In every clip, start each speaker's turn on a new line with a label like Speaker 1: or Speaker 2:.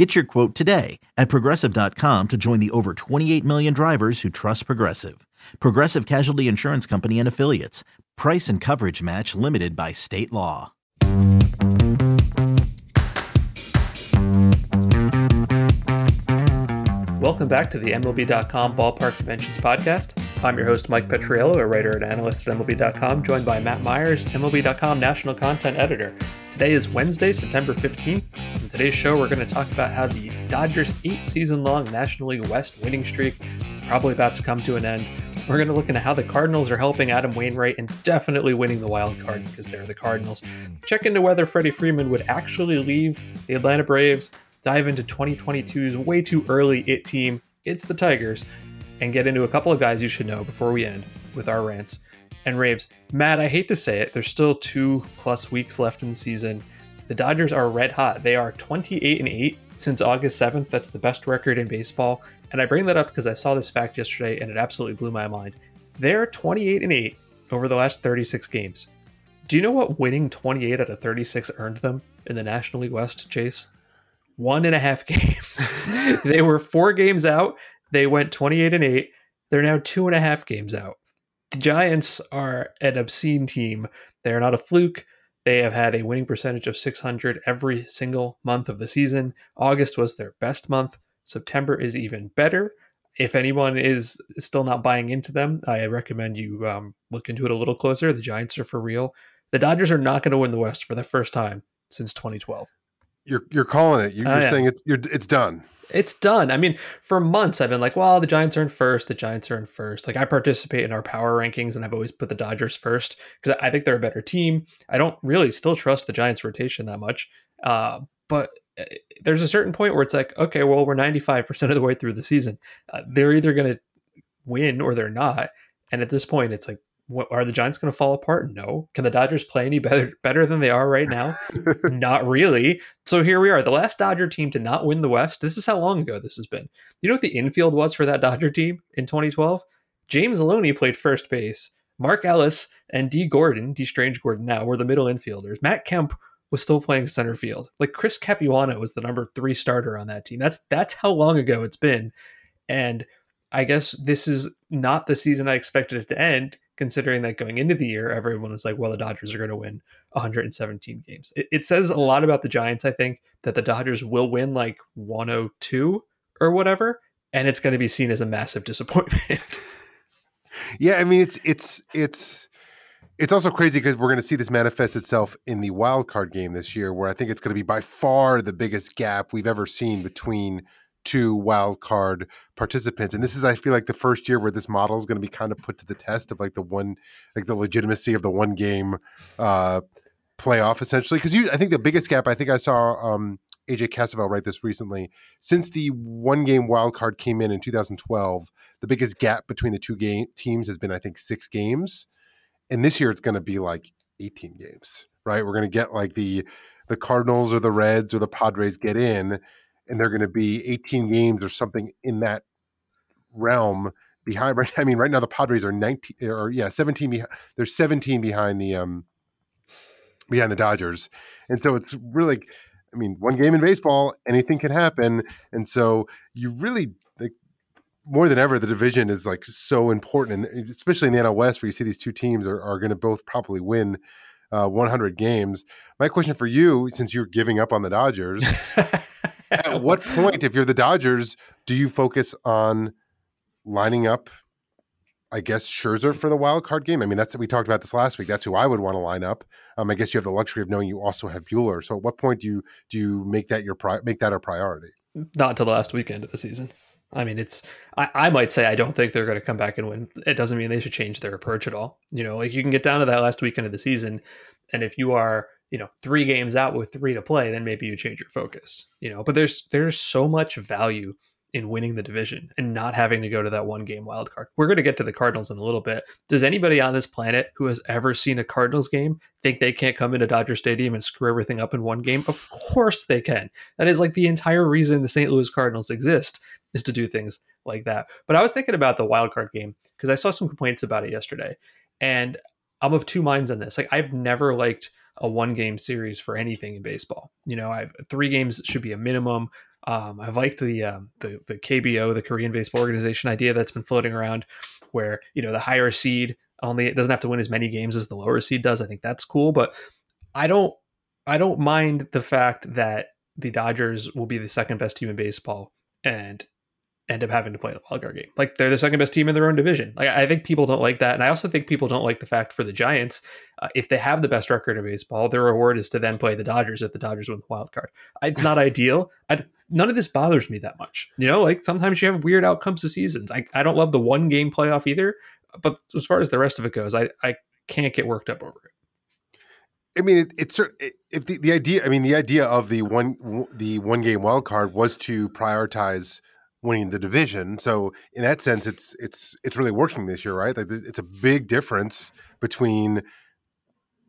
Speaker 1: Get your quote today at progressive.com to join the over 28 million drivers who trust Progressive. Progressive Casualty Insurance Company and Affiliates. Price and coverage match limited by state law.
Speaker 2: Welcome back to the MLB.com Ballpark Conventions podcast. I'm your host, Mike Petriello, a writer and analyst at MLB.com, joined by Matt Myers, MLB.com national content editor. Today is Wednesday, September 15th. In today's show, we're going to talk about how the Dodgers' eight season long National League West winning streak is probably about to come to an end. We're going to look into how the Cardinals are helping Adam Wainwright and definitely winning the wild card because they're the Cardinals. Check into whether Freddie Freeman would actually leave the Atlanta Braves, dive into 2022's way too early it team, it's the Tigers, and get into a couple of guys you should know before we end with our rants and raves. Matt, I hate to say it, there's still two plus weeks left in the season. The Dodgers are red hot. They are 28 and 8 since August 7th. That's the best record in baseball. And I bring that up because I saw this fact yesterday and it absolutely blew my mind. They're 28 and 8 over the last 36 games. Do you know what winning 28 out of 36 earned them in the National League West, Chase? One and a half games. they were four games out. They went 28 and 8. They're now two and a half games out. The Giants are an obscene team. They are not a fluke. They have had a winning percentage of 600 every single month of the season. August was their best month. September is even better. If anyone is still not buying into them, I recommend you um, look into it a little closer. The Giants are for real. The Dodgers are not going to win the West for the first time since 2012.
Speaker 3: You're you're calling it. You're, you're yeah. saying it's you're, it's done.
Speaker 2: It's done. I mean, for months I've been like, well, the Giants are in first. The Giants are in first. Like I participate in our power rankings, and I've always put the Dodgers first because I think they're a better team. I don't really still trust the Giants rotation that much. Uh, but eh, there's a certain point where it's like, okay, well, we're 95% of the way through the season. Uh, they're either going to win or they're not. And at this point, it's like, what, are the Giants going to fall apart? No. Can the Dodgers play any better better than they are right now? not really. So here we are, the last Dodger team to not win the West. This is how long ago this has been. You know what the infield was for that Dodger team in 2012? James Loney played first base. Mark Ellis and Dee Gordon, Dee Strange Gordon now, were the middle infielders. Matt Kemp was still playing center field. Like Chris Capuano was the number three starter on that team. That's that's how long ago it's been. And I guess this is not the season I expected it to end, considering that going into the year, everyone was like, well, the Dodgers are going to win 117 games. It, it says a lot about the Giants, I think, that the Dodgers will win like 102 or whatever, and it's going to be seen as a massive disappointment.
Speaker 3: yeah, I mean, it's it's it's it's also crazy because we're going to see this manifest itself in the wild card game this year, where I think it's going to be by far the biggest gap we've ever seen between two wild card participants. And this is, I feel like, the first year where this model is going to be kind of put to the test of like the one, like the legitimacy of the one game uh, playoff, essentially. Because you, I think the biggest gap, I think I saw um, AJ Cassavell write this recently. Since the one game wild card came in in 2012, the biggest gap between the two game teams has been, I think, six games and this year it's going to be like 18 games, right? We're going to get like the the Cardinals or the Reds or the Padres get in, and they're going to be 18 games or something in that realm behind. Right? I mean, right now the Padres are 19 or yeah, 17. Behind, they're 17 behind the um behind the Dodgers, and so it's really. I mean, one game in baseball, anything can happen, and so you really like more than ever, the division is like so important, and especially in the NL West, where you see these two teams are, are going to both probably win uh, 100 games. My question for you, since you're giving up on the Dodgers, at what point, if you're the Dodgers, do you focus on lining up? I guess Scherzer for the wild card game. I mean, that's we talked about this last week. That's who I would want to line up. Um, I guess you have the luxury of knowing you also have Buehler. So, at what point do you do you make that your pri- make that a priority?
Speaker 2: Not until the last weekend of the season. I mean, it's I, I might say I don't think they're going to come back and win. It doesn't mean they should change their approach at all. You know, like you can get down to that last weekend of the season, and if you are you know three games out with three to play, then maybe you change your focus. You know, but there's there's so much value in winning the division and not having to go to that one game wild card. We're going to get to the Cardinals in a little bit. Does anybody on this planet who has ever seen a Cardinals game think they can't come into Dodger Stadium and screw everything up in one game? Of course they can. That is like the entire reason the St. Louis Cardinals exist is to do things like that. But I was thinking about the wild card game because I saw some complaints about it yesterday. And I'm of two minds on this. Like I've never liked a one game series for anything in baseball. You know, I've three games should be a minimum. Um, I've liked the, um, the the KBO, the Korean Baseball Organization idea that's been floating around, where you know the higher seed only it doesn't have to win as many games as the lower seed does. I think that's cool, but I don't I don't mind the fact that the Dodgers will be the second best team in baseball and end up having to play the wild card game. Like they're the second best team in their own division. Like I think people don't like that, and I also think people don't like the fact for the Giants, uh, if they have the best record in baseball, their reward is to then play the Dodgers if the Dodgers win the wild card. It's not ideal. I, none of this bothers me that much. You know, like sometimes you have weird outcomes to seasons. I, I don't love the one game playoff either, but as far as the rest of it goes, I I can't get worked up over it.
Speaker 3: I mean, it, it's it, if the, the idea. I mean, the idea of the one the one game wild card was to prioritize winning the division. So in that sense, it's it's it's really working this year, right? Like it's a big difference between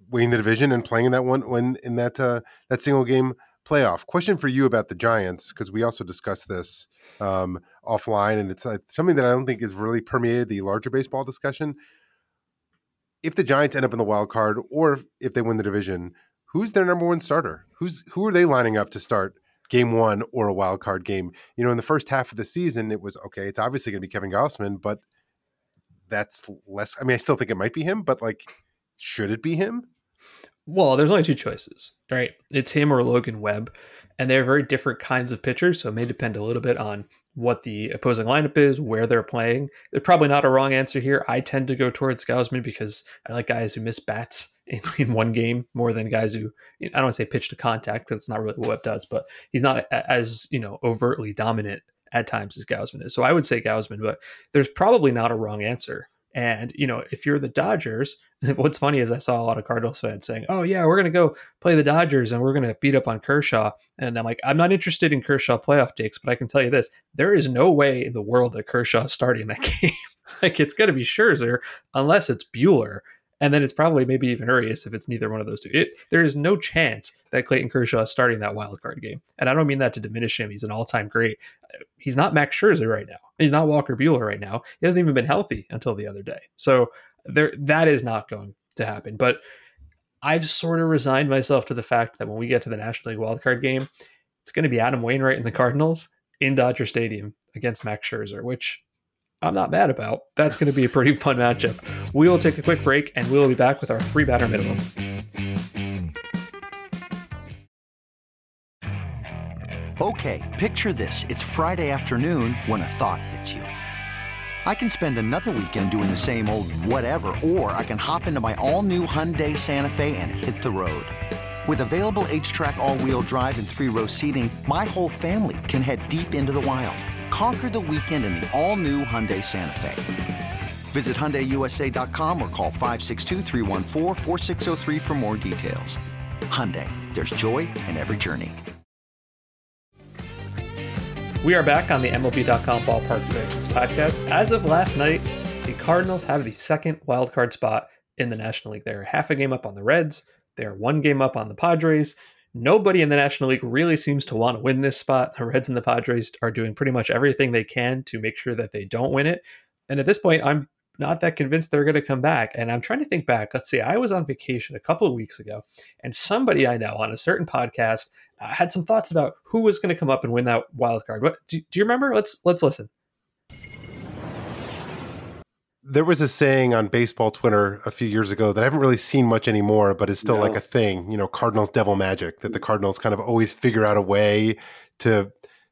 Speaker 3: winning the division and playing in that one when in that uh, that single game playoff. Question for you about the Giants because we also discussed this um, offline, and it's uh, something that I don't think has really permeated the larger baseball discussion. If the Giants end up in the wild card, or if they win the division, who's their number one starter? Who's who are they lining up to start game one or a wild card game. You know, in the first half of the season, it was okay. It's obviously going to be Kevin Gausman, but that's less. I mean, I still think it might be him, but like, should it be him?
Speaker 2: Well, there's only two choices, right? It's him or Logan Webb, and they're very different kinds of pitchers, so it may depend a little bit on what the opposing lineup is, where they're playing. There's probably not a wrong answer here. I tend to go towards Gausman because I like guys who miss bats in, in one game more than guys who I don't want to say pitch to contact because it's not really what Webb does, but he's not as you know overtly dominant at times as Gausman is. So I would say Gausman, but there's probably not a wrong answer. And, you know, if you're the Dodgers, what's funny is I saw a lot of Cardinals fans saying, oh, yeah, we're going to go play the Dodgers and we're going to beat up on Kershaw. And I'm like, I'm not interested in Kershaw playoff takes, but I can tell you this there is no way in the world that Kershaw is starting that game. like, it's going to be Scherzer unless it's Buehler. And then it's probably maybe even Urias if it's neither one of those two. It, there is no chance that Clayton Kershaw is starting that wild card game. And I don't mean that to diminish him. He's an all time great. He's not Max Scherzer right now. He's not Walker Buehler right now. He hasn't even been healthy until the other day. So there, that is not going to happen. But I've sort of resigned myself to the fact that when we get to the National League wildcard game, it's going to be Adam Wainwright and the Cardinals in Dodger Stadium against Max Scherzer, which I'm not mad about. That's going to be a pretty fun matchup. We will take a quick break and we will be back with our three batter minimum.
Speaker 4: Okay, picture this. It's Friday afternoon when a thought hits you. I can spend another weekend doing the same old whatever, or I can hop into my all new Hyundai Santa Fe and hit the road. With available HTRAC, all wheel drive, and three row seating, my whole family can head deep into the wild Conquer the weekend in the all-new Hyundai Santa Fe. Visit HyundaiUSA.com or call 562 for more details. Hyundai, there's joy in every journey.
Speaker 2: We are back on the MLB.com Ballpark Predictions podcast. As of last night, the Cardinals have the second wildcard spot in the National League. They're half a game up on the Reds. They're one game up on the Padres. Nobody in the National League really seems to want to win this spot. The Reds and the Padres are doing pretty much everything they can to make sure that they don't win it. And at this point, I'm not that convinced they're going to come back. And I'm trying to think back. Let's see, I was on vacation a couple of weeks ago, and somebody I know on a certain podcast uh, had some thoughts about who was going to come up and win that wild card. What do, do you remember? Let's let's listen
Speaker 3: there was a saying on baseball Twitter a few years ago that I haven't really seen much anymore, but is still no. like a thing. You know, Cardinals devil magic that the Cardinals kind of always figure out a way to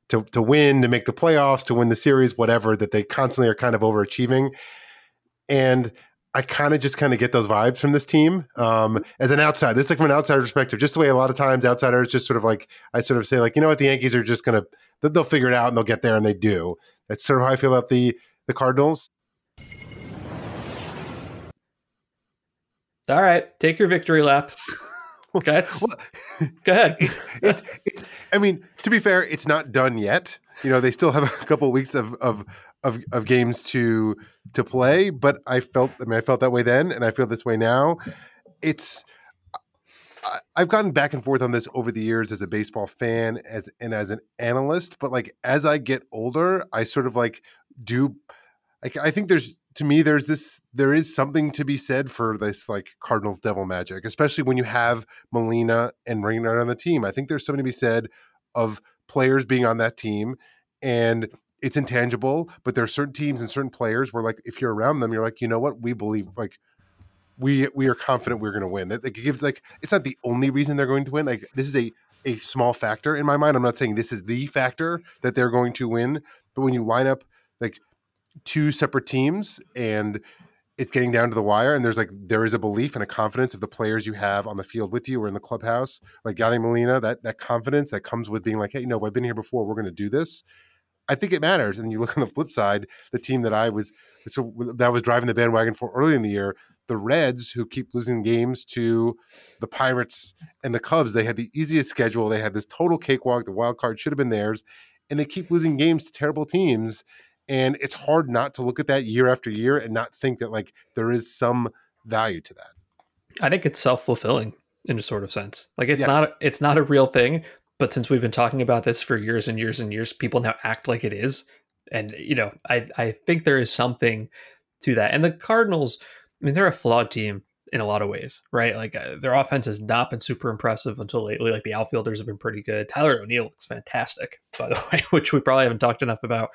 Speaker 3: to to win, to make the playoffs, to win the series, whatever. That they constantly are kind of overachieving, and I kind of just kind of get those vibes from this team um, as an outsider. This is like from an outsider perspective, just the way a lot of times outsiders just sort of like I sort of say like, you know what, the Yankees are just gonna they'll figure it out and they'll get there, and they do. That's sort of how I feel about the the Cardinals.
Speaker 2: All right, take your victory lap. Okay, well, go ahead.
Speaker 3: it's, it's. I mean, to be fair, it's not done yet. you know they still have a couple of weeks of of of of games to to play. But I felt I mean I felt that way then, and I feel this way now. It's I, I've gotten back and forth on this over the years as a baseball fan as and as an analyst, but like as I get older, I sort of like do like I think there's to me there's this there is something to be said for this like Cardinals devil magic, especially when you have Molina and Wainwright on the team. I think there's something to be said of players being on that team and it's intangible, but there are certain teams and certain players where like if you're around them, you're like, you know what, we believe like we we are confident we're going to win. That like, it gives like it's not the only reason they're going to win. Like this is a a small factor in my mind. I'm not saying this is the factor that they're going to win, but when you line up like two separate teams and it's getting down to the wire and there's like there is a belief and a confidence of the players you have on the field with you or in the clubhouse like Yadi Molina that that confidence that comes with being like hey you know I've been here before we're going to do this I think it matters and you look on the flip side the team that I was so that was driving the bandwagon for early in the year the Reds, who keep losing games to the Pirates and the Cubs, they had the easiest schedule. They had this total cakewalk. The wild card should have been theirs, and they keep losing games to terrible teams. And it's hard not to look at that year after year and not think that like there is some value to that.
Speaker 2: I think it's self fulfilling in a sort of sense. Like it's yes. not it's not a real thing, but since we've been talking about this for years and years and years, people now act like it is. And you know, I I think there is something to that. And the Cardinals I mean, they're a flawed team in a lot of ways, right? Like uh, their offense has not been super impressive until lately. Like the outfielders have been pretty good. Tyler O'Neill looks fantastic, by the way, which we probably haven't talked enough about.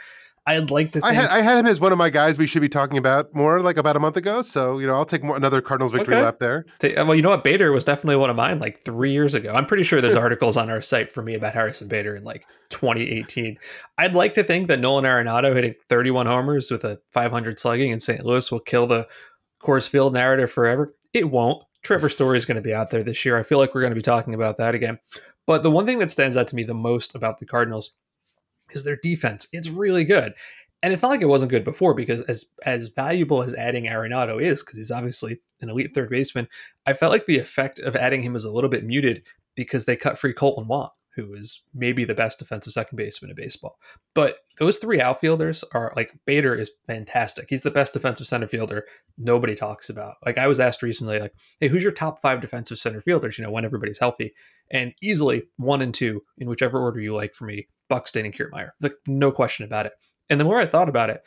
Speaker 2: I'd like to. Think...
Speaker 3: I, had, I had him as one of my guys we should be talking about more, like about a month ago. So you know, I'll take more, another Cardinals victory okay. lap there.
Speaker 2: Uh, well, you know what, Bader was definitely one of mine like three years ago. I'm pretty sure there's articles on our site for me about Harrison Bader in like 2018. I'd like to think that Nolan Arenado hitting 31 homers with a 500 slugging in St. Louis will kill the Coors Field narrative forever. It won't. Trevor Story is going to be out there this year. I feel like we're going to be talking about that again. But the one thing that stands out to me the most about the Cardinals is their defense. It's really good. And it's not like it wasn't good before because as as valuable as adding Arenado is, because he's obviously an elite third baseman, I felt like the effect of adding him was a little bit muted because they cut free Kolten Wong who is maybe the best defensive second baseman in baseball. But those three outfielders are like Bader is fantastic. He's the best defensive center fielder nobody talks about. Like I was asked recently, like, hey, who's your top five defensive center fielders? You know, when everybody's healthy, and easily one and two in whichever order you like for me, Buxton and Kiermaier. Like no question about it. And the more I thought about it,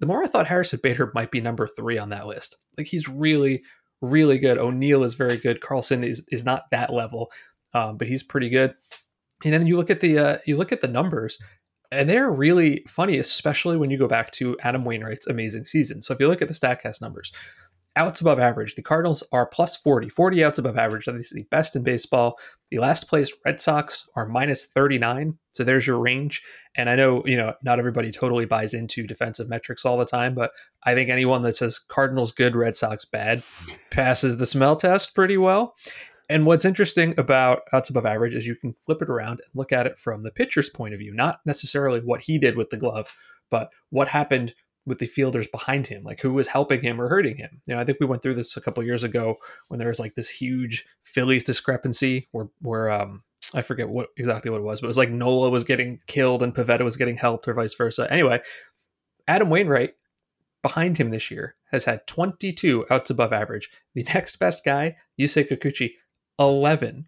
Speaker 2: the more I thought Harrison Bader might be number three on that list. Like he's really, really good. O'Neill is very good. Carlson is is not that level, um, but he's pretty good. And then you look at the uh, you look at the numbers, and they're really funny, especially when you go back to Adam Wainwright's amazing season. So if you look at the Statcast numbers, outs above average, the Cardinals are plus 40, 40 outs above average. That is the best in baseball. The last place Red Sox are minus 39. So there's your range. And I know, you know, not everybody totally buys into defensive metrics all the time, but I think anyone that says Cardinals good, Red Sox bad passes the smell test pretty well. And what's interesting about outs above average is you can flip it around and look at it from the pitcher's point of view, not necessarily what he did with the glove, but what happened with the fielders behind him, like who was helping him or hurting him. You know, I think we went through this a couple years ago when there was like this huge Phillies discrepancy where where um I forget what exactly what it was, but it was like Nola was getting killed and Pivetta was getting helped or vice versa. Anyway, Adam Wainwright behind him this year has had 22 outs above average. The next best guy, Yusei Kikuchi, 11.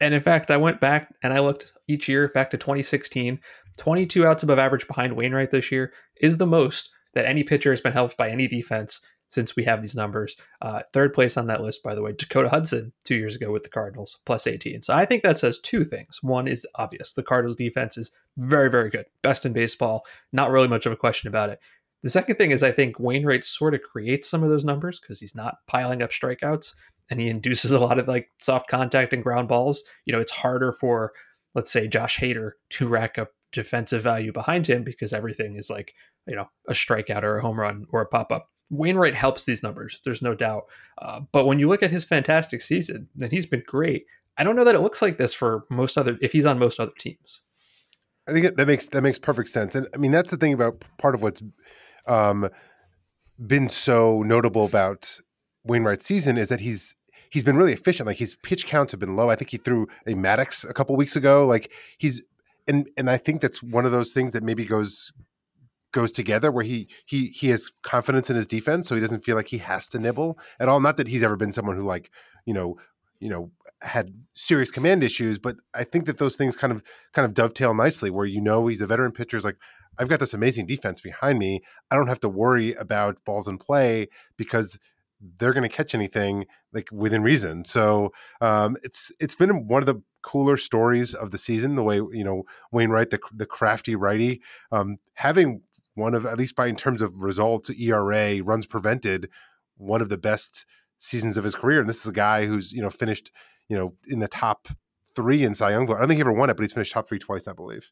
Speaker 2: And in fact, I went back and I looked each year back to 2016. 22 outs above average behind Wainwright this year is the most that any pitcher has been helped by any defense since we have these numbers. Uh, third place on that list, by the way, Dakota Hudson two years ago with the Cardinals, plus 18. So I think that says two things. One is obvious the Cardinals defense is very, very good, best in baseball. Not really much of a question about it. The second thing is I think Wainwright sort of creates some of those numbers because he's not piling up strikeouts and he induces a lot of like soft contact and ground balls, you know, it's harder for, let's say, Josh Hader to rack up defensive value behind him because everything is like, you know, a strikeout or a home run or a pop up. Wainwright helps these numbers, there's no doubt. Uh, but when you look at his fantastic season, then he's been great. I don't know that it looks like this for most other if he's on most other teams.
Speaker 3: I think that makes that makes perfect sense, and I mean that's the thing about part of what's um, been so notable about Wainwright's season is that he's he's been really efficient. Like his pitch counts have been low. I think he threw a Maddux a couple weeks ago. Like he's and and I think that's one of those things that maybe goes goes together where he he he has confidence in his defense so he doesn't feel like he has to nibble at all. Not that he's ever been someone who like you know you know had serious command issues but i think that those things kind of kind of dovetail nicely where you know he's a veteran pitcher is like i've got this amazing defense behind me. I don't have to worry about balls in play because they're going to catch anything like within reason. So um it's it's been one of the cooler stories of the season the way you know wainwright the the crafty righty um having one of at least by in terms of results ERA runs prevented one of the best seasons of his career. And this is a guy who's you know finished you know in the top 3 in Cy Young I don't think he ever won it but he's finished top 3 twice I believe.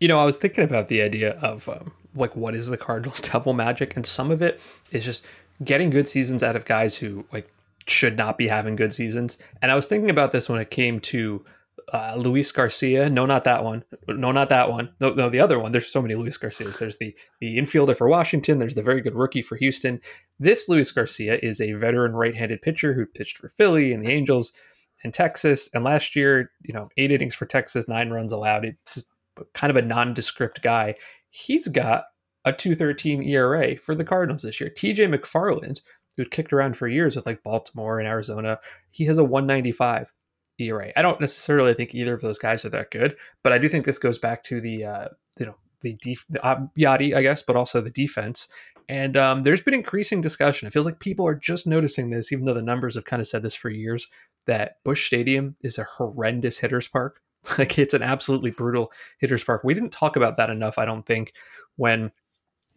Speaker 2: You know I was thinking about the idea of um, like what is the Cardinals devil magic? And some of it is just getting good seasons out of guys who like should not be having good seasons. And I was thinking about this when it came to uh, Luis Garcia. No, not that one. No, not that one. No, no, the other one. There's so many Luis Garcias. There's the the infielder for Washington. There's the very good rookie for Houston. This Luis Garcia is a veteran right-handed pitcher who pitched for Philly and the Angels and Texas. And last year, you know, eight innings for Texas, nine runs allowed. It's kind of a nondescript guy. He's got a 213 ERA for the Cardinals this year. TJ McFarland, who'd kicked around for years with like Baltimore and Arizona, he has a 195 ERA. I don't necessarily think either of those guys are that good, but I do think this goes back to the uh, you know the def- the uh, Yadi, I guess, but also the defense. And um, there's been increasing discussion. It feels like people are just noticing this, even though the numbers have kind of said this for years. That Busch Stadium is a horrendous hitters park. like it's an absolutely brutal hitters park. We didn't talk about that enough, I don't think, when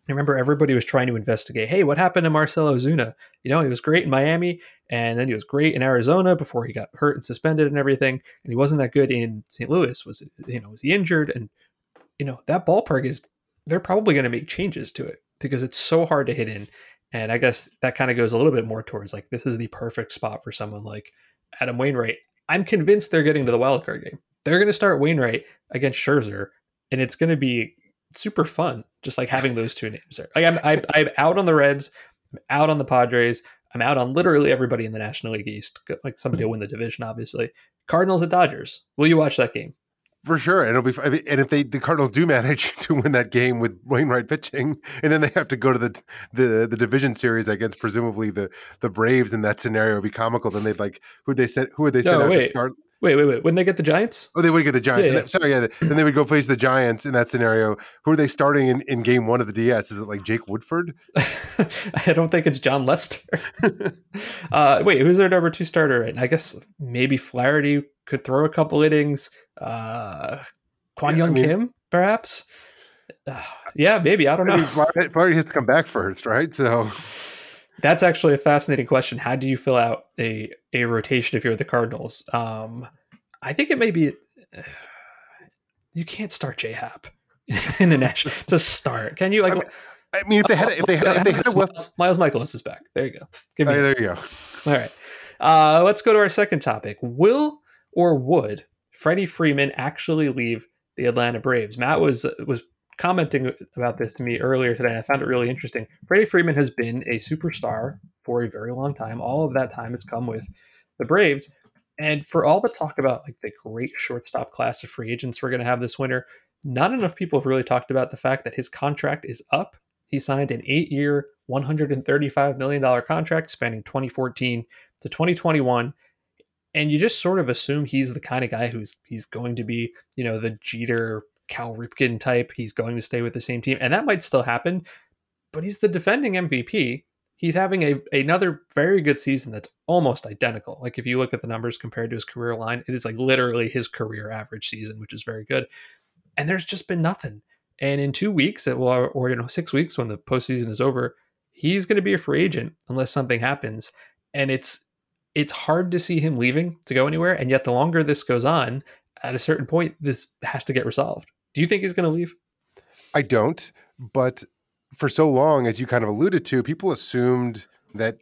Speaker 2: I remember everybody was trying to investigate. Hey, what happened to Marcell Ozuna? You know, he was great in Miami, and then he was great in Arizona before he got hurt and suspended and everything. And he wasn't that good in St. Louis. Was you know was he injured? And you know that ballpark is they're probably going to make changes to it because it's so hard to hit in. And I guess that kind of goes a little bit more towards like this is the perfect spot for someone like Adam Wainwright. I'm convinced they're getting to the wild card game. They're going to start Wainwright against Scherzer, and it's going to be super fun just like having those two names there. Like I'm I, I'm out on the Reds, I'm out on the Padres, I'm out on literally everybody in the National League East. Like somebody will win the division, obviously. Cardinals and Dodgers. Will you watch that game?
Speaker 3: For sure, and it'll be. And if they the Cardinals do manage to win that game with Wainwright pitching, and then they have to go to the the, the division series against presumably the the Braves in that scenario, would be comical. Then they'd like who would they sent who would they send no, out wait. to start?
Speaker 2: Wait, wait, wait. When they get the Giants?
Speaker 3: Oh, they would get the Giants. Yeah, yeah. sorry, yeah. Then they would go face the Giants in that scenario. Who are they starting in, in game one of the DS? Is it like Jake Woodford?
Speaker 2: I don't think it's Jon Lester. uh, wait, who's their number two starter right? I guess maybe Flaherty could throw a couple innings. Uh, Kwang Hyun I mean, Kim, perhaps? Uh, yeah, maybe. I don't know. I
Speaker 3: mean, Flaherty has to come back first, right? So
Speaker 2: that's actually a fascinating question. How do you fill out a a rotation if you're the Cardinals? Um, I think it may be uh, you can't start J Happ in the national to start. Can you like?
Speaker 3: I mean, I mean if they had if they had, if they had
Speaker 2: Miles, Miles Mikolas is back. There you go.
Speaker 3: Give me there you go.
Speaker 2: All right. Uh, let's go to our second topic. Will or would Freddie Freeman actually leave the Atlanta Braves? Matt was was commenting about this to me earlier today, and I found it really interesting. Freddie Freeman has been a superstar for a very long time. All of that time has come with the Braves. And for all the talk about like the great shortstop class of free agents we're going to have this winter, not enough people have really talked about the fact that his contract is up. He signed an eight year, $135 million contract spanning 2014 to 2021. And you just sort of assume he's the kind of guy who's he's going to be, you know, the Jeter Cal Ripken type. He's going to stay with the same team, and that might still happen. But he's the defending MVP. He's having a another very good season that's almost identical. Like if you look at the numbers compared to his career line, it is like literally his career average season, which is very good. And there's just been nothing. And in two weeks, well, or you know, six weeks when the postseason is over, he's going to be a free agent unless something happens. And it's it's hard to see him leaving to go anywhere. And yet, the longer this goes on, at a certain point, this has to get resolved. Do you think he's going to leave?
Speaker 3: I don't, but for so long, as you kind of alluded to, people assumed that,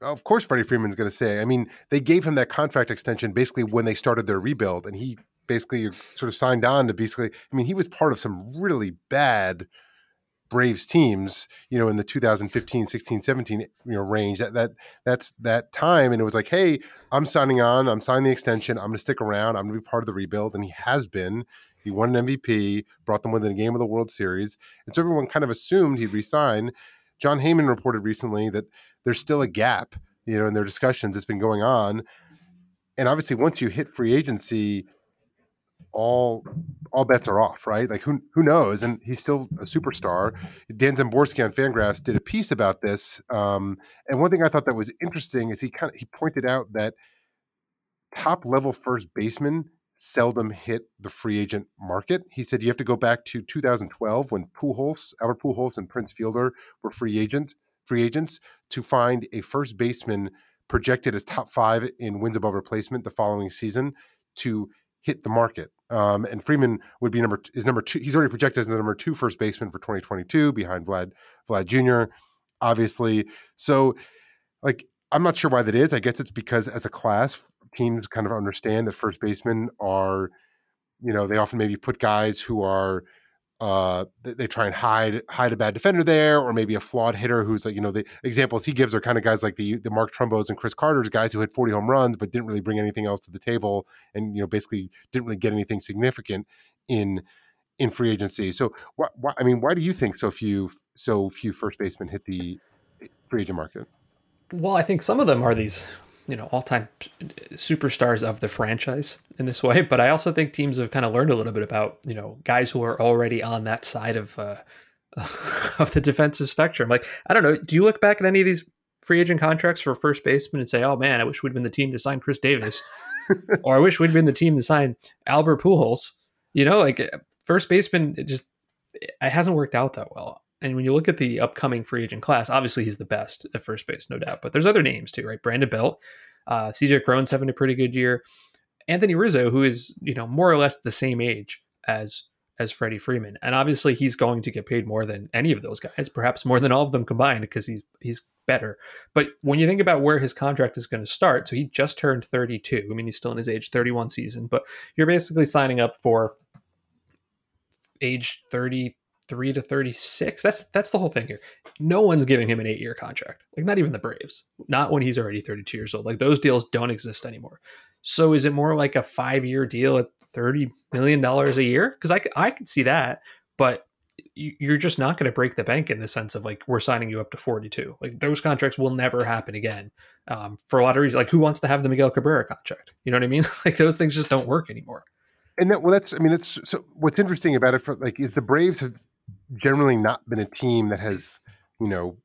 Speaker 3: of course, Freddie Freeman's going to say. I mean, they gave him that contract extension basically when they started their rebuild, and he basically sort of signed on to basically. I mean, he was part of some really bad Braves teams, you know, in the 2015, 16, 17, you know, range. That that that's that time, and it was like, hey, I'm signing on. I'm signing the extension. I'm going to stick around. I'm going to be part of the rebuild, and he has been He won an MVP, brought them within a game of the World Series, and so everyone kind of assumed he'd resign. Jon Heyman reported recently that there's still a gap, you know, in their discussions. It's been going on, and obviously, once you hit free agency, all all bets are off, right? Like who who knows? And he's still a superstar. Dan Szymborski on Fangraphs did a piece about this, um, and one thing I thought that was interesting is he kind of he pointed out that top level first basemen seldom hit the free agent market. He said you have to go back to 2012 when Pujols, Albert Pujols, and Prince Fielder were free agent free agents to find a first baseman projected as top five in wins above replacement the following season to hit the market. Um, and Freeman would be number is number two. He's already projected as the number two first baseman for 2022 behind Vlad Vlad Jr. Obviously, so like I'm not sure why that is. I guess it's because as a class, teams kind of understand that first basemen are, you know, they often maybe put guys who are uh, they, try and hide hide a bad defender there, or maybe a flawed hitter who's like you know the examples he gives are kind of guys like the the Mark Trumbos and Chris Carter's guys who had 40 home runs but didn't really bring anything else to the table, and you know basically didn't really get anything significant in in free agency. So why I mean, why do you think so few so few first basemen hit the free agent market?
Speaker 2: Well, I think some of them are these you know all-time superstars of the franchise in this way. But i also think teams have kind of learned a little bit about you know guys who are already on that side of uh, of the defensive spectrum. Like i don't know do you look back at any of these free agent contracts for first baseman and say oh man i wish we'd been the team to sign chris davis or i wish we'd been the team to sign albert pujols. You know like first baseman it just it hasn't worked out that well and when you look at the upcoming free agent class, obviously he's the best at first base, no doubt. But there's other names too, right? Brandon Belt, uh, CJ Cron's having a pretty good year. Anthony Rizzo, who is you know more or less the same age as as Freddie Freeman, and obviously he's going to get paid more than any of those guys, perhaps more than all of them combined, because he's he's better. But when you think about where his contract is going to start, so he just turned 32. I mean, he's still in his age 31 season, but you're basically signing up for age 30 33 to 36. That's that's the whole thing here. No one's giving him an 8-year contract. Like not even the Braves. Not when he's already 32 years old. Like those deals don't exist anymore. So is it more like a 5-year deal at 30 million dollars a year? Cuz I I could see that, but you're just not going to break the bank in the sense of like we're signing you up to 42 like those contracts will never happen again um, for a lot of reasons like who wants to have the miguel cabrera contract you know what i mean like those things just don't work anymore
Speaker 3: and that well that's i mean that's so what's interesting about it for like is the braves have generally not been a team that has, you know,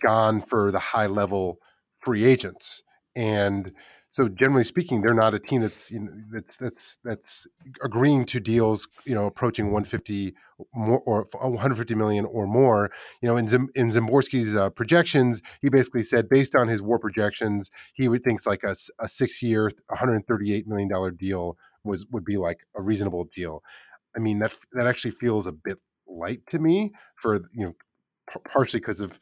Speaker 3: gone for the high level free agents. And so generally speaking, they're not a team that's you know, that's that's that's agreeing to deals, you know, approaching 150 more or 150 million or more. You know, in Zim, in Szymborski's uh, projections, he basically said based on his WAR projections, he would thinks like a, a six year, 138 million dollar deal was would be like a reasonable deal. I mean that that actually feels a bit light to me for you know p- partially because of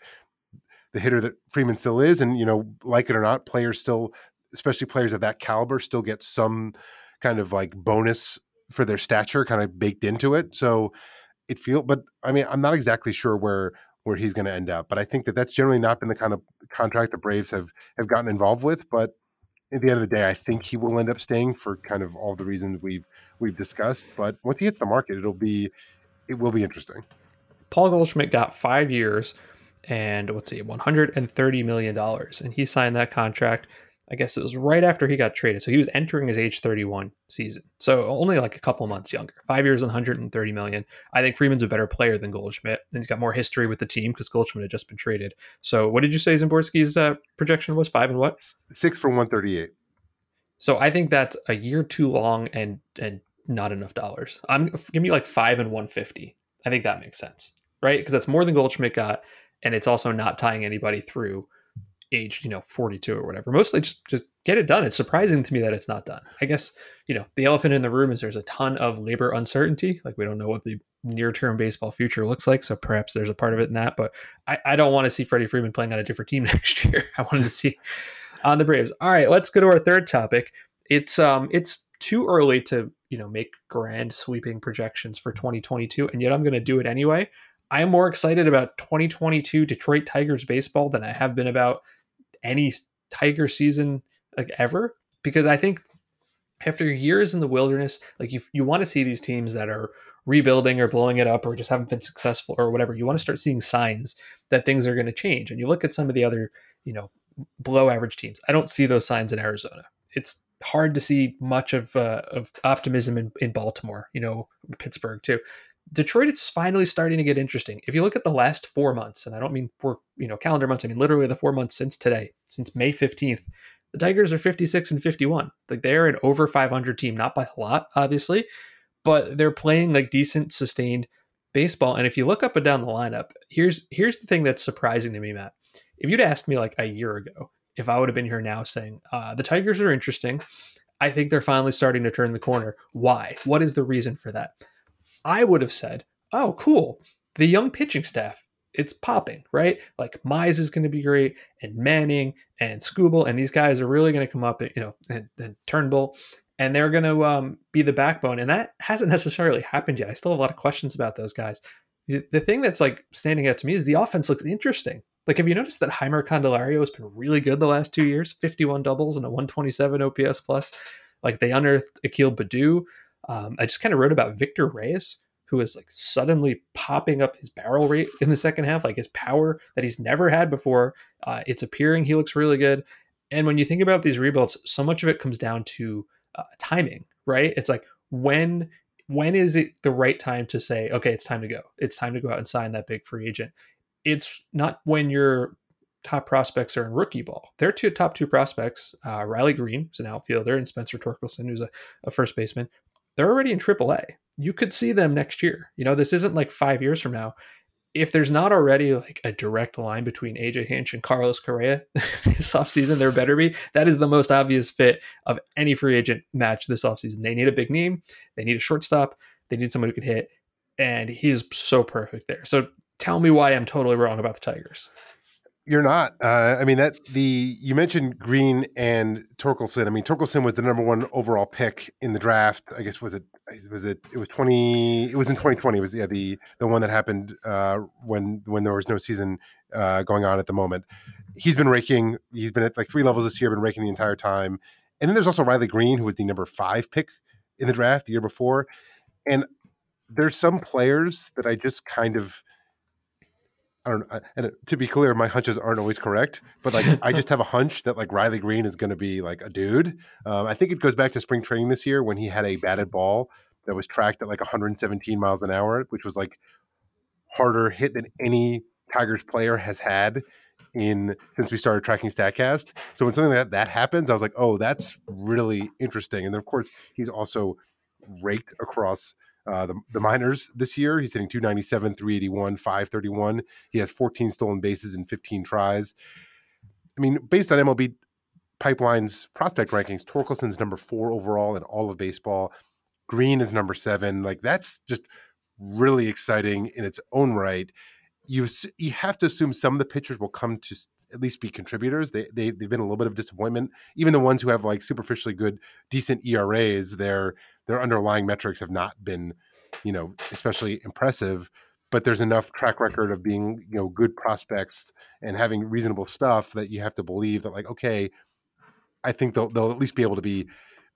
Speaker 3: the hitter that Freeman still is, and you know, like it or not, players still, especially players of that caliber, still get some kind of like bonus for their stature, kind of baked into it. So it feel, but I mean, I'm not exactly sure where where he's going to end up, but I think that that's generally not been the kind of contract the Braves have have gotten involved with. But at the end of the day, I think he will end up staying for kind of all the reasons we've we've discussed. But once he hits the market, it'll be it will be interesting.
Speaker 2: Paul Goldschmidt got five years and let's see, $130 million. And he signed that contract, I guess it was right after he got traded. So he was entering his age 31 season. So only like a couple months younger. Five years and 130 million. I think Freeman's a better player than Goldschmidt. And he's got more history with the team because Goldschmidt had just been traded. So what did you say Szymborski's uh, projection was? Five and what?
Speaker 3: Six for 138.
Speaker 2: So I think that's a year too long and and not enough dollars. I'm give me like five and one fifty. I think that makes sense, right? Because that's more than Goldschmidt got, and it's also not tying anybody through age, you know, forty two or whatever. Mostly just just get it done. It's surprising to me that it's not done. I guess you know the elephant in the room is there's a ton of labor uncertainty. Like we don't know what the near term baseball future looks like, so perhaps there's a part of it in that. But I, I don't want to see Freddie Freeman playing on a different team next year. I wanted to see on the Braves. All right, let's go to our third topic. It's um it's too early to you know make grand sweeping projections for 2022 and yet i'm going to do it anyway i am more excited about 2022 detroit tigers baseball than i have been about any tiger season like ever because i think after years in the wilderness, like you you want to see these teams that are rebuilding or blowing it up or just haven't been successful or whatever. You want to start seeing signs that things are going to change. And you look at some of the other, you know, below average teams. I don't see those signs in Arizona. It's hard to see much of uh, of optimism in, in Baltimore, you know, Pittsburgh too. Detroit is finally starting to get interesting. If you look at the last four months, and I don't mean four, you know, calendar months, I mean literally the four months since today, since May 15th, the Tigers are 56 and 51. Like they're an over 500 team, not by a lot, obviously, but they're playing like decent, sustained baseball. And if you look up and down the lineup, here's here's the thing that's surprising to me, Matt. If you'd asked me like a year ago, if I would have been here now saying uh, the Tigers are interesting, I think they're finally starting to turn the corner. Why? What is the reason for that? I would have said, oh, cool. The young pitching staff, it's popping, right? Like Mize is going to be great, and Manning and Skubal, and these guys are really going to come up, you know, and, and Turnbull, and they're going to um, be the backbone. And that hasn't necessarily happened yet. I still have a lot of questions about those guys. The, the thing that's like standing out to me is the offense looks interesting. Like, have you noticed that Jeimer Candelario has been really good the last two years? 51 doubles and a 127 OPS plus. Like, they unearthed Akil Baddoo. Um, I just kind of wrote about Victor Reyes, who is like suddenly popping up his barrel rate in the second half, like his power that he's never had before. Uh, it's appearing. He looks really good. And when you think about these rebuilds, so much of it comes down to uh, timing, right? It's like when when is it the right time to say, okay, it's time to go. It's time to go out and sign that big free agent it's not when your top prospects are in rookie ball. Their two top two prospects, uh, Riley Greene, who's an outfielder, and Spencer Torkelson, who's a, a first baseman, they're already in AAA. You could see them next year. You know, this isn't like five years from now. If there's not already like a direct line between AJ Hinch and Carlos Correa this offseason, there better be. That is the most obvious fit of any free agent match this offseason. They need a big name, they need a shortstop, they need someone who can hit, and he is so perfect there. So tell me why I'm totally wrong about the Tigers.
Speaker 3: You're not. Uh, I mean that the you mentioned Greene and Torkelson. I mean Torkelson was the number one overall pick in the draft. I guess was it was it it was twenty. It was in 2020. It was yeah the the one that happened uh, when when there was no season uh, going on at the moment. He's been raking. He's been at like three levels this year. Been raking the entire time. And then there's also Riley Greene, who was the number five pick in the draft the year before. And there's some players that I just kind of I don't. And to be clear, my hunches aren't always correct, but like I just have a hunch that like Riley Greene is going to be like a dude. Um, I think it goes back to spring training this year when he had a batted ball that was tracked at like 117 miles an hour, which was like harder hit than any Tigers player has had in since we started tracking Statcast. So when something like that, that happens, I was like, oh, that's really interesting. And then of course he's also raked across uh, the, the minors this year. He's hitting 297, 381, 531. He has 14 stolen bases in 15 tries. I mean, based on MLB Pipeline's prospect rankings, Torkelson's number four overall in all of baseball. Greene is number seven. Like that's just really exciting in its own right. You you have to assume some of the pitchers will come to at least be contributors. They, they they've been a little bit of disappointment. Even the ones who have like superficially good, decent ERAs, their their underlying metrics have not been, you know, especially impressive. But there's enough track record of being, you know, good prospects and having reasonable stuff that you have to believe that, like, okay, I think they'll they'll at least be able to be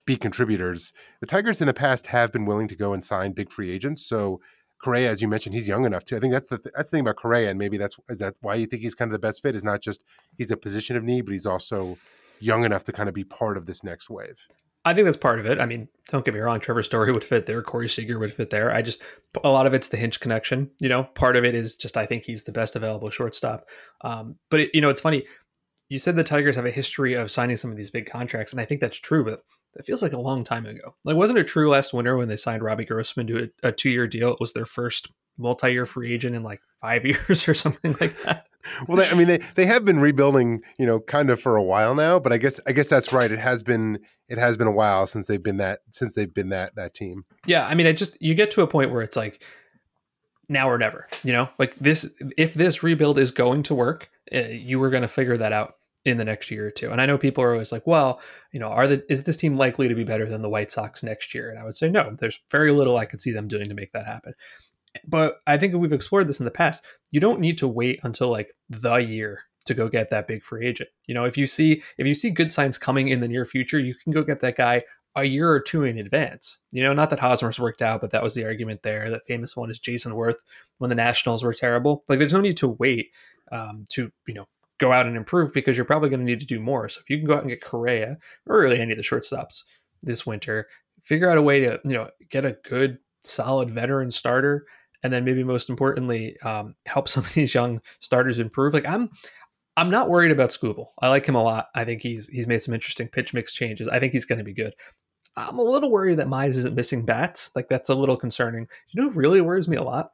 Speaker 3: be contributors. The Tigers in the past have been willing to go and sign big free agents, so Correa, as you mentioned, he's young enough too. I think that's the that's the thing about Correa, and maybe that's is that why you think he's kind of the best fit is not just he's a position of need, but he's also young enough to kind of be part of this next wave.
Speaker 2: I think that's part of it. I mean, don't get me wrong, Trevor Story would fit there, Corey Seager would fit there. I just a lot of it's the Hinch connection. You know, part of it is just I think he's the best available shortstop. Um, but it, you know, it's funny. You said the Tigers have a history of signing some of these big contracts, and I think that's true. But it feels like a long time ago. Like, wasn't it true last winter when they signed Robbie Grossman to a, a two year deal? It was their first multi year free agent in like five years or something like that.
Speaker 3: Well, they, I mean, they, they have been rebuilding, you know, kind of for a while now. But I guess I guess that's right. It has been it has been a while since they've been that since they've been that that team.
Speaker 2: Yeah, I mean, I just you get to a point where it's like now or never. You know, like this if this rebuild is going to work, uh, you were going to figure that out in the next year or two. And I know people are always like, well, you know, are the is this team likely to be better than the White Sox next year? And I would say no. There's very little I could see them doing to make that happen. But I think we've explored this in the past. You don't need to wait until like the year to go get that big free agent. You know, if you see if you see good signs coming in the near future, you can go get that guy a year or two in advance. You know, not that Hosmer's worked out, but that was the argument there. That famous one is Jayson Werth when the Nationals were terrible. Like, there's no need to wait um, to, you know, go out and improve because you're probably going to need to do more. So if you can go out and get Correa or really any of the shortstops this winter, figure out a way to, you know, get a good, solid veteran starter. And then maybe most importantly, um, help some of these young starters improve. Like I'm, I'm not worried about Skubal. I like him a lot. I think he's he's made some interesting pitch mix changes. I think he's going to be good. I'm a little worried that Mize isn't missing bats. Like that's a little concerning. You know, really worries me a lot.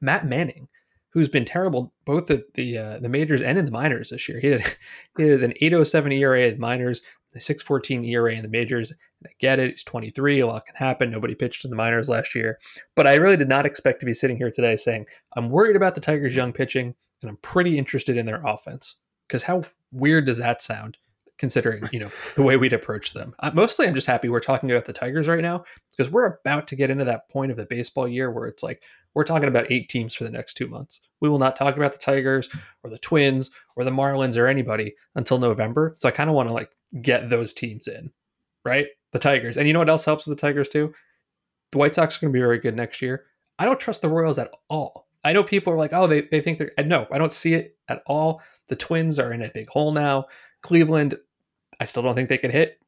Speaker 2: Matt Manning, who's been terrible both at the uh, the majors and in the minors this year. He had he had an 807 ERA at minors, a 614 ERA in the majors. And I get it. He's 23. A lot can happen. Nobody pitched in the minors last year. But I really did not expect to be sitting here today saying, I'm worried about the Tigers' young pitching, and I'm pretty interested in their offense. Because how weird does that sound? considering you know the way we'd approach them. Uh, mostly, I'm just happy we're talking about the Tigers right now because we're about to get into that point of the baseball year where it's like we're talking about eight teams for the next two months. We will not talk about the Tigers or the Twins or the Marlins or anybody until November. So I kind of want to like get those teams in, right? The Tigers, and you know what else helps with the Tigers too? The White Sox are going to be very good next year. I don't trust the Royals at all. I know people are like, oh, they, they think they're no, I don't see it at all. The Twins are in a big hole now. Cleveland, I still don't think they can hit.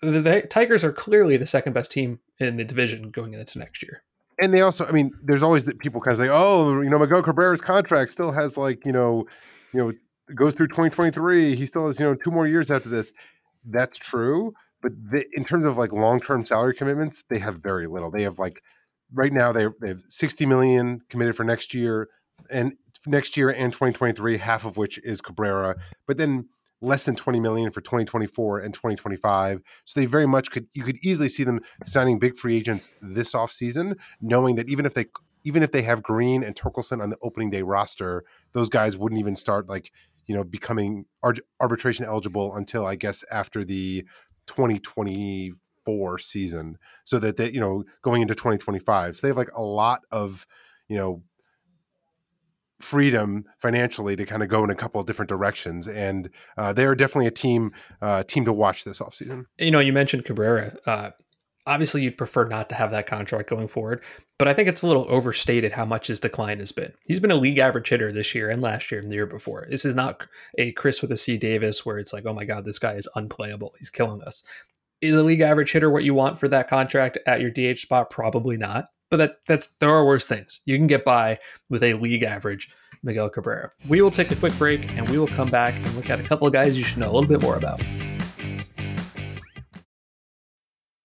Speaker 2: The, the Tigers are clearly the second best team in the division going into next year.
Speaker 3: And they also, I mean, there's always that people kind of say, oh, you know, Miguel Cabrera's contract still has like, you know, you know, goes through 2023. He still has, you know, two more years after this. That's true. But in terms of like long term salary commitments, they have very little. They have like right now they they have 60 million committed for next year and next year and 2023, half of which is Cabrera. But then less than 20 million for 2024 and 2025. So they very much could you could easily see them signing big free agents this offseason, knowing that even if they even if they have Greene and Torkelson on the opening day roster, those guys wouldn't even start like, you know, becoming arbitration eligible until I guess after the 2024 season. So that they, you know, going into 2025. So they have like a lot of, you know, freedom financially to kind of go in a couple of different directions. And uh, they are definitely a team uh, team to watch this offseason.
Speaker 2: You know, you mentioned Cabrera. Uh, obviously, you'd prefer not to have that contract going forward, but I think it's a little overstated how much his decline has been. He's been a league average hitter this year and last year and the year before. This is not a Chris with a C Davis where it's like, oh my God, this guy is unplayable. He's killing us. Is a league average hitter what you want for that contract at your DH spot? Probably not. But that that's there are worse things. You can get by with a league average Miguel Cabrera. We will take a quick break and we will come back and look at a couple of guys you should know a little bit more about.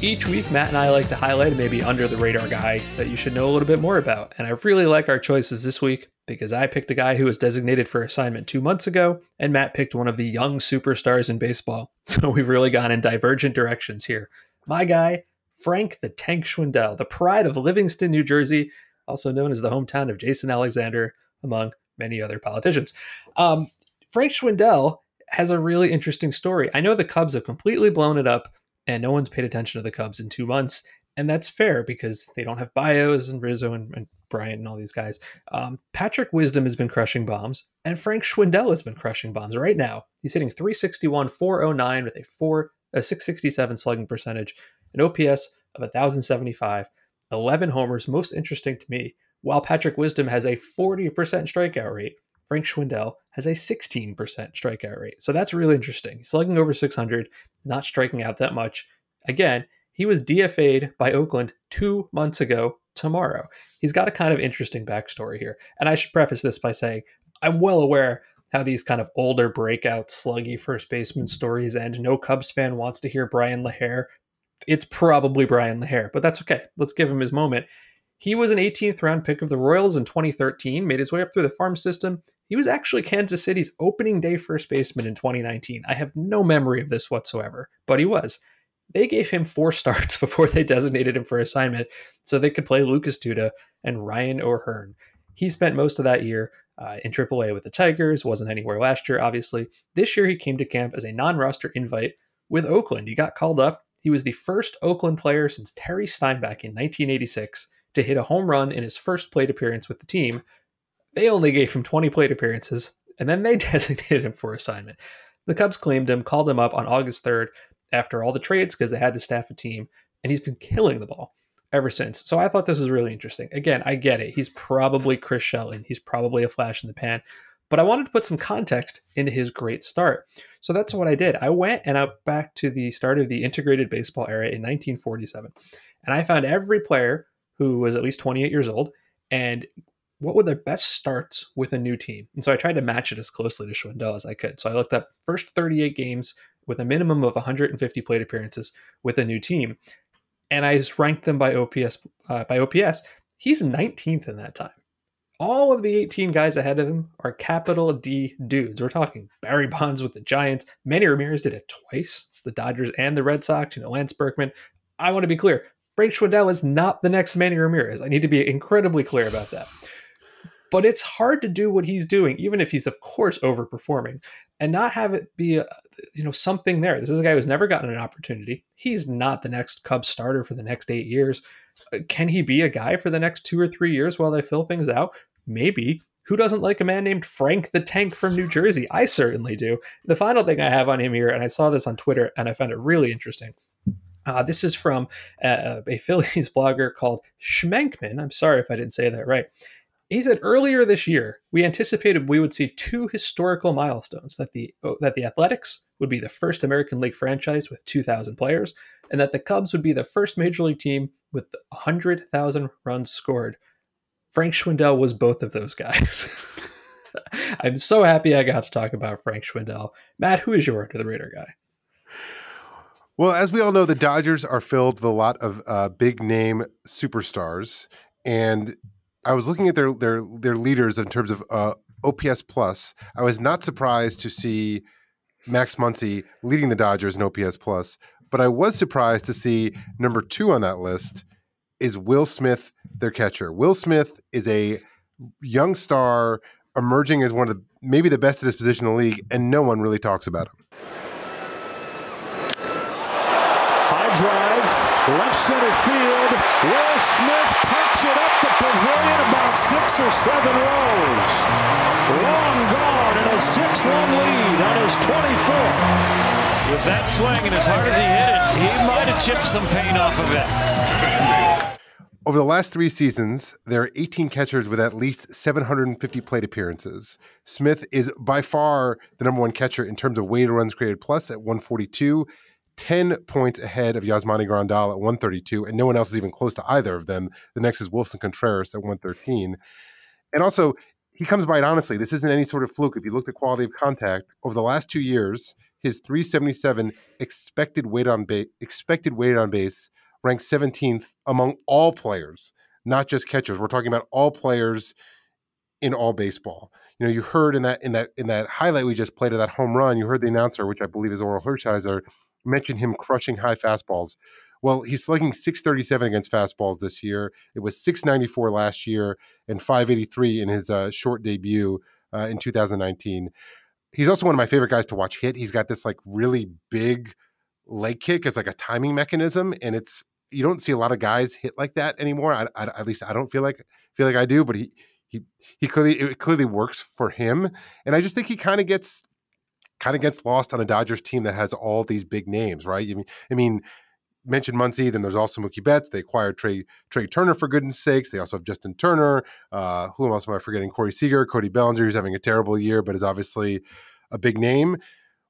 Speaker 2: Each week, Matt and I like to highlight maybe under the radar guy that you should know a little bit more about. And I really like our choices this week because I picked a guy who was designated for assignment two months ago, and Matt picked one of the young superstars in baseball. So we've really gone in divergent directions here. My guy, Frank the Tank Schwindel, the pride of Livingston, New Jersey, also known as the hometown of Jason Alexander, among many other politicians. Um, Frank Schwindel has a really interesting story. I know the Cubs have completely blown it up and no one's paid attention to the Cubs in two months. And that's fair because they don't have Baez and Rizzo and, and Bryant and all these guys. Um, Patrick Wisdom has been crushing bombs, and Frank Schwindel has been crushing bombs right now. He's hitting 361, 409 with a four a 667 slugging percentage, an OPS of 1,075, 11 homers. Most interesting to me, while Patrick Wisdom has a 40% strikeout rate, Frank Schwindel has a 16% strikeout rate. So that's really interesting. Slugging over 600, not striking out that much. Again, he was DFA'd by Oakland two months ago tomorrow. He's got a kind of interesting backstory here. And I should preface this by saying I'm well aware how these kind of older breakout sluggy first baseman stories end. No Cubs fan wants to hear Brian LaHair. It's probably Brian LaHair, but that's okay. Let's give him his moment. He was an 18th round pick of the Royals in 2013, made his way up through the farm system. He was actually Kansas City's opening day first baseman in 2019. I have no memory of this whatsoever, but he was. They gave him four starts before they designated him for assignment so they could play Lucas Duda and Ryan O'Hearn. He spent most of that year uh, in AAA with the Tigers, wasn't anywhere last year, obviously. This year he came to camp as a non roster invite with Oakland. He got called up. He was the first Oakland player since Terry Steinbach in 1986 to hit a home run in his first plate appearance with the team. They only gave him 20 plate appearances, and then they designated him for assignment. The Cubs claimed him, called him up on August 3rd after all the trades because they had to staff a team, and he's been killing the ball ever since. So I thought this was really interesting. Again, I get it. He's probably Chris Shelton. He's probably a flash in the pan. But I wanted to put some context into his great start. So that's what I did. I went and I back to the start of the integrated baseball era in 1947. And I found every player who was at least 28 years old and what were their best starts with a new team. And so I tried to match it as closely to Schwindel as I could. So I looked up first 38 games with a minimum of 150 plate appearances with a new team and I just ranked them by OPS. Uh, by OPS, he's 19th in that time. All of the 18 guys ahead of him are capital D dudes. We're talking Barry Bonds with the Giants. Manny Ramirez did it twice. The Dodgers and the Red Sox. You know, Lance Berkman. I want to be clear. Frank Schwindel is not the next Manny Ramirez. I need to be incredibly clear about that. But it's hard to do what he's doing, even if he's of course overperforming and not have it be a, you know something there. This is a guy who's never gotten an opportunity. He's not the next Cubs starter for the next eight years. Uh, can he be a guy for the next two or three years while they fill things out? Maybe. Who doesn't like a man named Frank the Tank from New Jersey? I certainly do. The final thing I have on him here, and I saw this on Twitter and I found it really interesting. Uh, this is from uh, a Phillies blogger called Schmenkman. I'm sorry if I didn't say that right. He said earlier this year, we anticipated we would see two historical milestones that the oh, that the Athletics would be the first American League franchise with 2,000 players, and that the Cubs would be the first major league team with 100,000 runs scored. Frank Schwindel was both of those guys. I'm so happy I got to talk about Frank Schwindel. Matt, who is your under the radar guy?
Speaker 3: Well, as we all know, the Dodgers are filled with a lot of uh, big name superstars, and I was looking at their their their leaders in terms of uh, OPS plus. I was not surprised to see Max Muncy leading the Dodgers in OPS plus, but I was surprised to see number two on that list is Will Smith, their catcher. Will Smith is a young star emerging as one of the, maybe the best at his position in the league, and no one really talks about him.
Speaker 5: High drive, left center field. Will Smith it up the pavilion about six or seven rows. Long gone and a 6-1 lead on his 24th.
Speaker 6: With that swing and as hard as he hit it, he might have chipped some paint off of it.
Speaker 3: Over the last three seasons, there are 18 catchers with at least 750 plate appearances. Smith is by far the number one catcher in terms of weighted runs created plus at 142 10 points ahead of Yasmani Grandal at 132, and no one else is even close to either of them. The next is Willson Contreras at 113. And also, he comes by it honestly. This isn't any sort of fluke. If you look at quality of contact over the last two years, his 377 expected weight on base expected weight on base ranks 17th among all players, not just catchers. We're talking about all players in all baseball. You know, you heard in that in that in that highlight we just played of that home run, you heard the announcer, which I believe is Orel Hershiser, mentioned him crushing high fastballs. Well, he's slugging 637 against fastballs this year. It was 694 last year and 583 in his uh, short debut uh, in 2019. He's also one of my favorite guys to watch hit. He's got this like really big leg kick as like a timing mechanism, and it's you don't see a lot of guys hit like that anymore. I, I, at least I don't feel like feel like I do, but he he he clearly it clearly works for him, and I just think he kind of gets kind of gets lost on a Dodgers team that has all these big names, right? I mean, I mean, mentioned Muncy, then there's also Mookie Betts. They acquired Trea Trea Turner for goodness sakes. They also have Justin Turner. Uh, who else am I forgetting? Corey Seager, Cody Bellinger, who's having a terrible year, but is obviously a big name.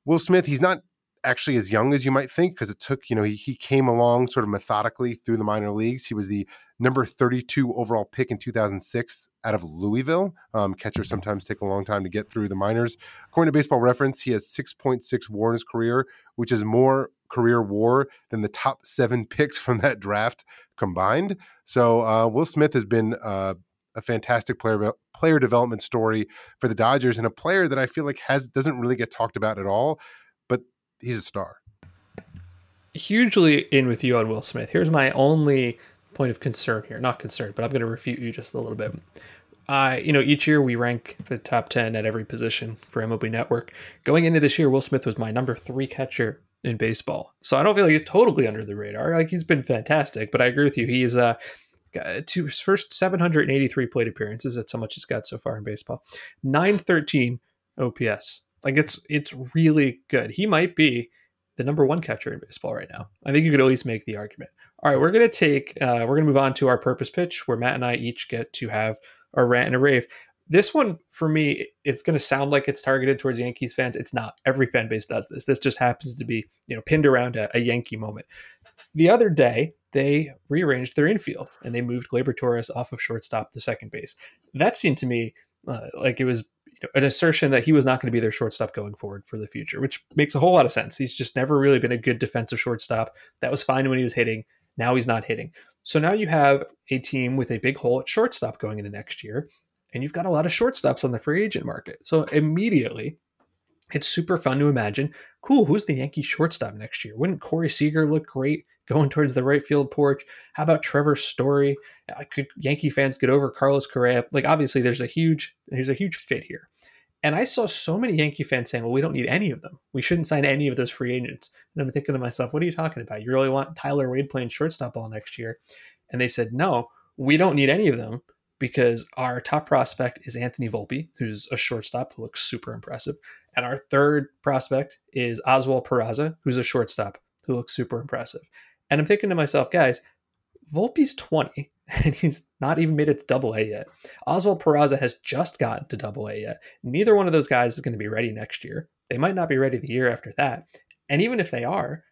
Speaker 3: Will Smith, he's not actually as young as you might think because it took, you know, he, he came along sort of methodically through the minor leagues. He was the number 32 overall pick in 2006 out of Louisville. Um, catchers sometimes take a long time to get through the minors. According to Baseball Reference, he has 6.6 WAR in his career, which is more career WAR than the top seven picks from that draft combined. So uh, Will Smith has been uh, a fantastic player player development story for the Dodgers and a player that I feel like has doesn't really get talked about at all, he's a star.
Speaker 2: Hugely in with you on Will Smith. Here's my only point of concern here. Not concern, but I'm going to refute you just a little bit. Uh, you know, each year we rank the top 10 at every position for MLB Network. Going into this year, Will Smith was my number three catcher in baseball. So I don't feel like he's totally under the radar. Like he's been fantastic, but I agree with you. He is uh, to his first 783 plate appearances. That's how much he's got so far in baseball. 913 OPS. Like it's it's really good. He might be the number one catcher in baseball right now. I think you could at least make the argument. All right, we're gonna take uh, we're gonna move on to our purpose pitch, where Matt and I each get to have a rant and a rave. This one for me, it's to sound like it's targeted towards Yankees fans. It's not. Every fan base does this. This just happens to be, you know, pinned around a, a Yankee moment. The other day, they rearranged their infield and they moved Gleyber Torres off of shortstop to second base. That seemed to me uh, like it was know, an assertion that he was not going to be their shortstop going forward for the future, which makes a whole lot of sense. He's just never really been a good defensive shortstop. That was fine when he was hitting. Now he's not hitting. So now you have a team with a big hole at shortstop going into next year, and you've got a lot of shortstops on the free agent market. So immediately, it's super fun to imagine. Cool, who's the Yankee shortstop next year? Wouldn't Corey Seager look great going towards the right field porch? How about Trevor Story? Uh, could Yankee fans get over Carlos Correa? Like obviously, there's a huge there's a huge fit here. And I saw so many Yankee fans saying, well, we don't need any of them. We shouldn't sign any of those free agents. And I'm thinking to myself, what are you talking about? You really want Tyler Wade playing shortstop all next year? And they said, no, we don't need any of them because our top prospect is Anthony Volpe, who's a shortstop who looks super impressive. And our third prospect is Oswald Peraza, who's a shortstop who looks super impressive. And I'm thinking to myself, guys, Volpe's 20 and he's not even made it to double A yet. Oswald Peraza has just gotten to double A yet. Neither one of those guys is going to be ready next year. They might not be ready the year after that. And even if they are,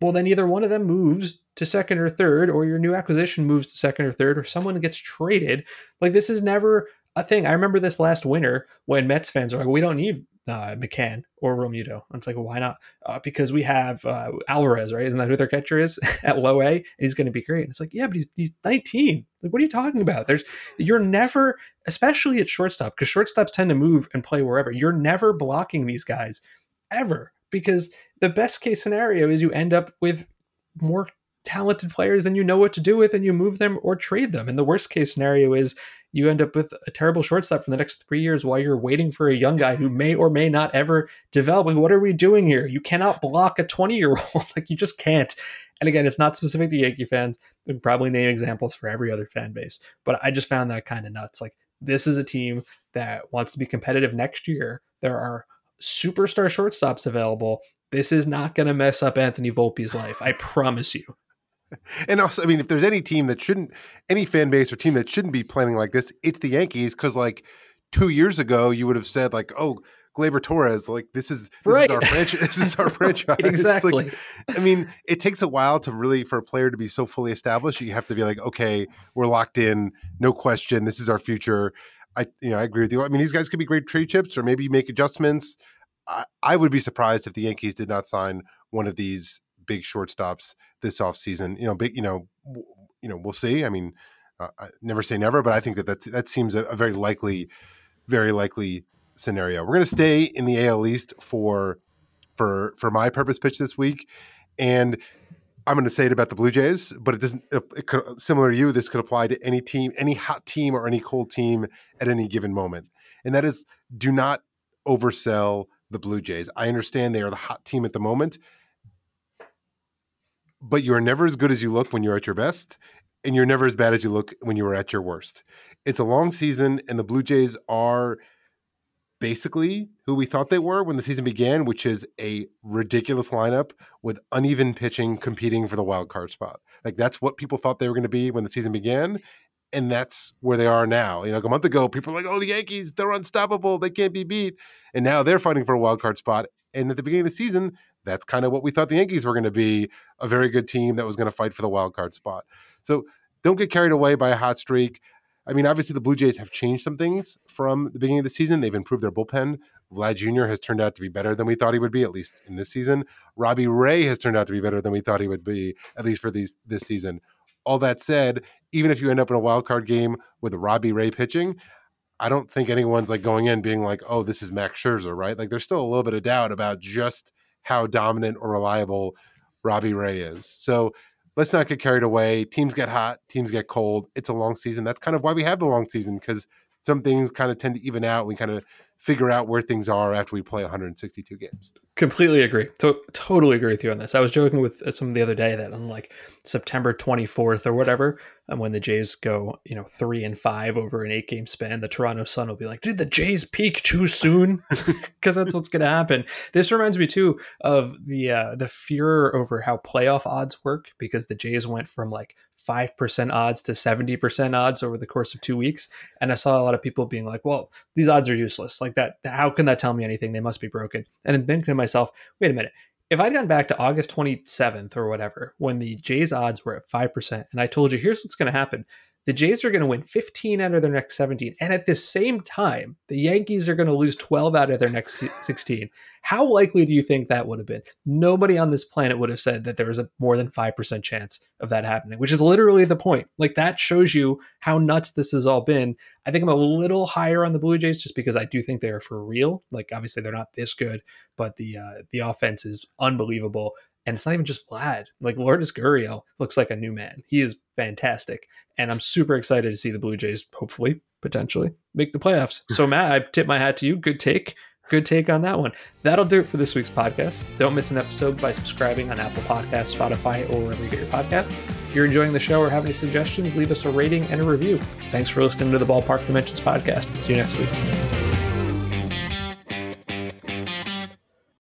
Speaker 2: well, then either one of them moves to second or third, or your new acquisition moves to second or third, or someone gets traded. Like this is never a thing. I remember this last winter when Mets fans are like, we don't need uh, McCann or Realmuto. And it's like, why not? Uh, because we have uh, Alvarez, right? Isn't that who their catcher is at low A? And he's going to be great. And it's like, yeah, but he's, he's 19. Like, what are you talking about? There's, you're never, especially at shortstop, because shortstops tend to move and play wherever. You're never blocking these guys ever because the best case scenario is you end up with more talented players than you know what to do with and you move them or trade them. And the worst case scenario is you end up with a terrible shortstop for the next three years while you're waiting for a young guy who may or may not ever develop. Like, what are we doing here? You cannot block a 20 year old. like, you just can't. And again, it's not specific to Yankee fans. We can probably name examples for every other fan base. But I just found that kind of nuts. Like, this is a team that wants to be competitive next year. There are superstar shortstops available. This is not going to mess up Anthony Volpe's life. I promise you.
Speaker 3: And also, I mean, if there's any team that shouldn't, any fan base or team that shouldn't be planning like this, it's the Yankees. Because like two years ago, you would have said like, "Oh, Gleyber Torres, like this is this right. is our franchise. This is our franchise."
Speaker 2: exactly.
Speaker 3: Like, I mean, it takes a while to really for a player to be so fully established. You have to be like, "Okay, we're locked in, no question. This is our future." I, you know, I agree with you. I mean, these guys could be great trade chips, or maybe make adjustments. I, I would be surprised if the Yankees did not sign one of these big shortstops this offseason. You know, big, you know, w- you know, we'll see. I mean, uh, I never say never, but I think that that's, that seems a, a very likely, very likely scenario. We're going to stay in the AL East for for for my purpose pitch this week, and I'm going to say it about the Blue Jays, but it doesn't. It could, similar to you, this could apply to any team, any hot team, or any cold team at any given moment, and that is do not oversell the Blue Jays. I understand they are the hot team at the moment, but you are never as good as you look when you're at your best, and you're never as bad as you look when you are at your worst. It's a long season, and the Blue Jays are basically who we thought they were when the season began, which is a ridiculous lineup with uneven pitching competing for the wild card spot. Like that's what people thought they were going to be when the season began. And that's where they are now. You know, like a month ago, people were like, oh, the Yankees, they're unstoppable. They can't be beat. And now they're fighting for a wild card spot. And at the beginning of the season, that's kind of what we thought the Yankees were going to be a very good team that was going to fight for the wild card spot. So don't get carried away by a hot streak. I mean, obviously, the Blue Jays have changed some things from the beginning of the season. They've improved their bullpen. Vlad Jr. has turned out to be better than we thought he would be, at least in this season. Robbie Ray has turned out to be better than we thought he would be, at least for these this season. all that said, even if you end up in a wild card game with Robbie Ray pitching, I don't think anyone's like going in being like, oh, this is Max Scherzer, right? Like there's still a little bit of doubt about just how dominant or reliable Robbie Ray is. So let's not get carried away. Teams get hot, teams get cold. It's a long season. That's kind of why we have the long season because some things kind of tend to even out. We kind of figure out where things are after we play 162 games.
Speaker 2: Completely agree. To- totally agree with you on this. I was joking with uh, some the other day that on like September 24th or whatever, and when the Jays go, you know, three and five over an eight game span, the Toronto Sun will be like, did the Jays peak too soon? Because that's what's going to happen. This reminds me too of the uh, the fear over how playoff odds work because the Jays went from like five percent odds to seventy percent odds over the course of two weeks, and I saw a lot of people being like, well, these odds are useless. Like that, how can that tell me anything? They must be broken. And then thinking to myself, wait a minute if I'd gone back to August 27th or whatever, when the Jays odds were at 5%, and I told you, here's what's going to happen the Jays are going to win 15 out of their next 17. And at the same time, the Yankees are going to lose 12 out of their next 16. How likely do you think that would have been? Nobody on this planet would have said that there was a more than 5% chance of that happening, which is literally the point. Like that shows you how nuts this has all been. I think I'm a little higher on the Blue Jays just because I do think they are for real. Like obviously they're not this good, but the uh, the offense is unbelievable. And it's not even just Vlad. Like Lourdes Gurriel looks like a new man. He is fantastic. And I'm super excited to see the Blue Jays hopefully, potentially, make the playoffs. So Matt, I tip my hat to you. Good take. Good take on that one. That'll do it for this week's podcast. Don't miss an episode by subscribing on Apple Podcasts, Spotify, or wherever you get your podcasts. If you're enjoying the show or have any suggestions, leave us a rating and a review. Thanks for listening to the Ballpark Dimensions podcast. See you next week.